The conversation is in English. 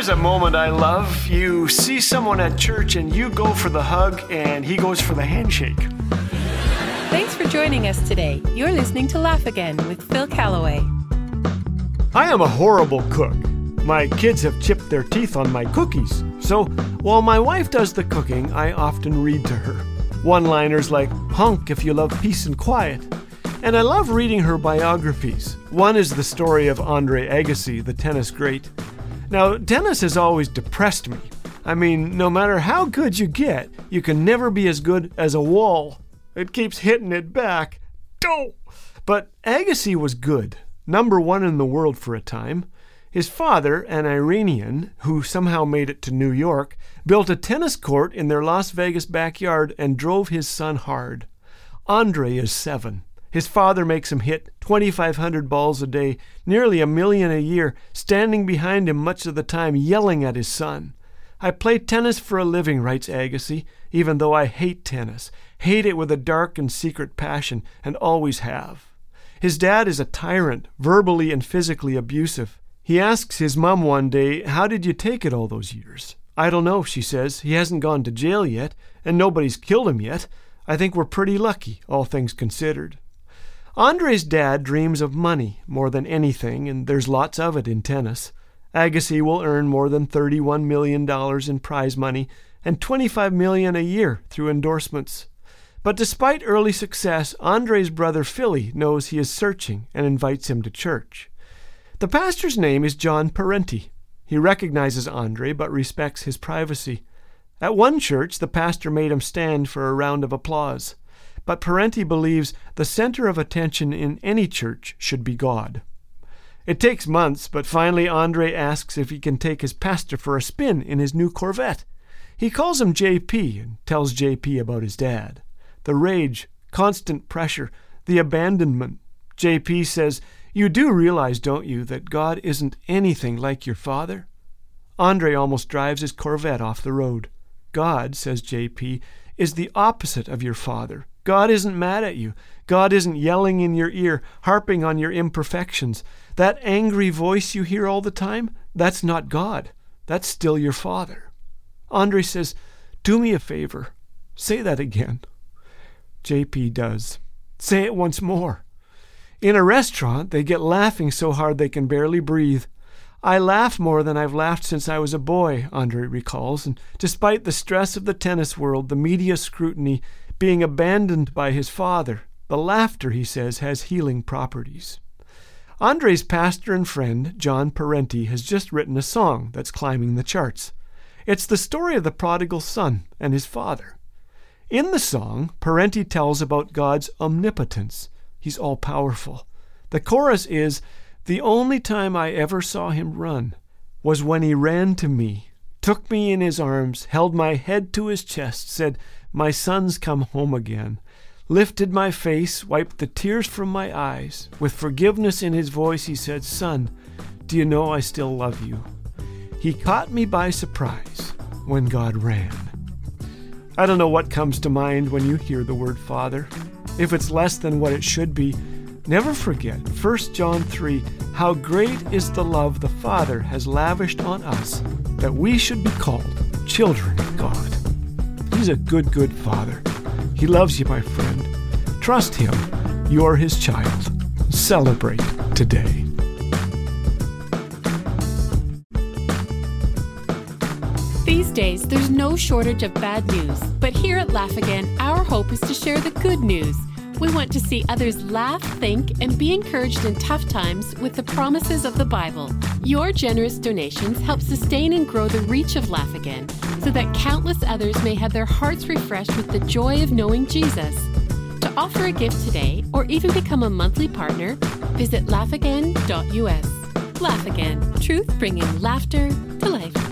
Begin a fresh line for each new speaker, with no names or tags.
Here's a moment I love. You see someone at church and you go for the hug, and he goes for the handshake.
Thanks for joining us today. You're listening to Laugh Again with Phil Callaway.
I am a horrible cook. My kids have chipped their teeth on my cookies. So while my wife does the cooking, I often read to her. One liners like, Hunk if you love peace and quiet. And I love reading her biographies. One is the story of Andre Agassi, the tennis great. Now, tennis has always depressed me. I mean, no matter how good you get, you can never be as good as a wall. It keeps hitting it back. Doh! But Agassi was good, number one in the world for a time. His father, an Iranian who somehow made it to New York, built a tennis court in their Las Vegas backyard and drove his son hard. Andre is seven. His father makes him hit 2,500 balls a day, nearly a million a year, standing behind him much of the time, yelling at his son. I play tennis for a living, writes Agassi, even though I hate tennis, hate it with a dark and secret passion, and always have. His dad is a tyrant, verbally and physically abusive. He asks his mum one day, How did you take it all those years? I don't know, she says. He hasn't gone to jail yet, and nobody's killed him yet. I think we're pretty lucky, all things considered. Andre's dad dreams of money more than anything, and there's lots of it in tennis. Agassi will earn more than $31 million in prize money and 25 million a year through endorsements. But despite early success, Andre's brother Philly knows he is searching and invites him to church. The pastor's name is John Parenti. He recognizes Andre but respects his privacy. At one church, the pastor made him stand for a round of applause but Parenti believes the center of attention in any church should be God. It takes months, but finally Andre asks if he can take his pastor for a spin in his new Corvette. He calls him JP and tells JP about his dad. The rage, constant pressure, the abandonment. JP says, You do realize, don't you, that God isn't anything like your father? Andre almost drives his Corvette off the road. God, says JP, is the opposite of your father. God isn't mad at you. God isn't yelling in your ear, harping on your imperfections. That angry voice you hear all the time, that's not God. That's still your Father. Andre says, Do me a favor. Say that again. JP does. Say it once more. In a restaurant, they get laughing so hard they can barely breathe. I laugh more than I've laughed since I was a boy, Andre recalls, and despite the stress of the tennis world, the media scrutiny, being abandoned by his father. The laughter, he says, has healing properties. Andre's pastor and friend, John Parenti, has just written a song that's climbing the charts. It's the story of the prodigal son and his father. In the song, Parenti tells about God's omnipotence. He's all powerful. The chorus is The only time I ever saw him run was when he ran to me, took me in his arms, held my head to his chest, said, my son's come home again, lifted my face, wiped the tears from my eyes. With forgiveness in his voice, he said, Son, do you know I still love you? He caught me by surprise when God ran. I don't know what comes to mind when you hear the word Father. If it's less than what it should be, never forget 1 John 3 how great is the love the Father has lavished on us that we should be called children of God. He's a good, good father. He loves you, my friend. Trust him. You're his child. Celebrate today.
These days, there's no shortage of bad news. But here at Laugh Again, our hope is to share the good news we want to see others laugh, think, and be encouraged in tough times with the promises of the Bible. Your generous donations help sustain and grow the reach of Laugh Again so that countless others may have their hearts refreshed with the joy of knowing Jesus. To offer a gift today or even become a monthly partner, visit laughagain.us. Laugh Again, truth bringing laughter to life.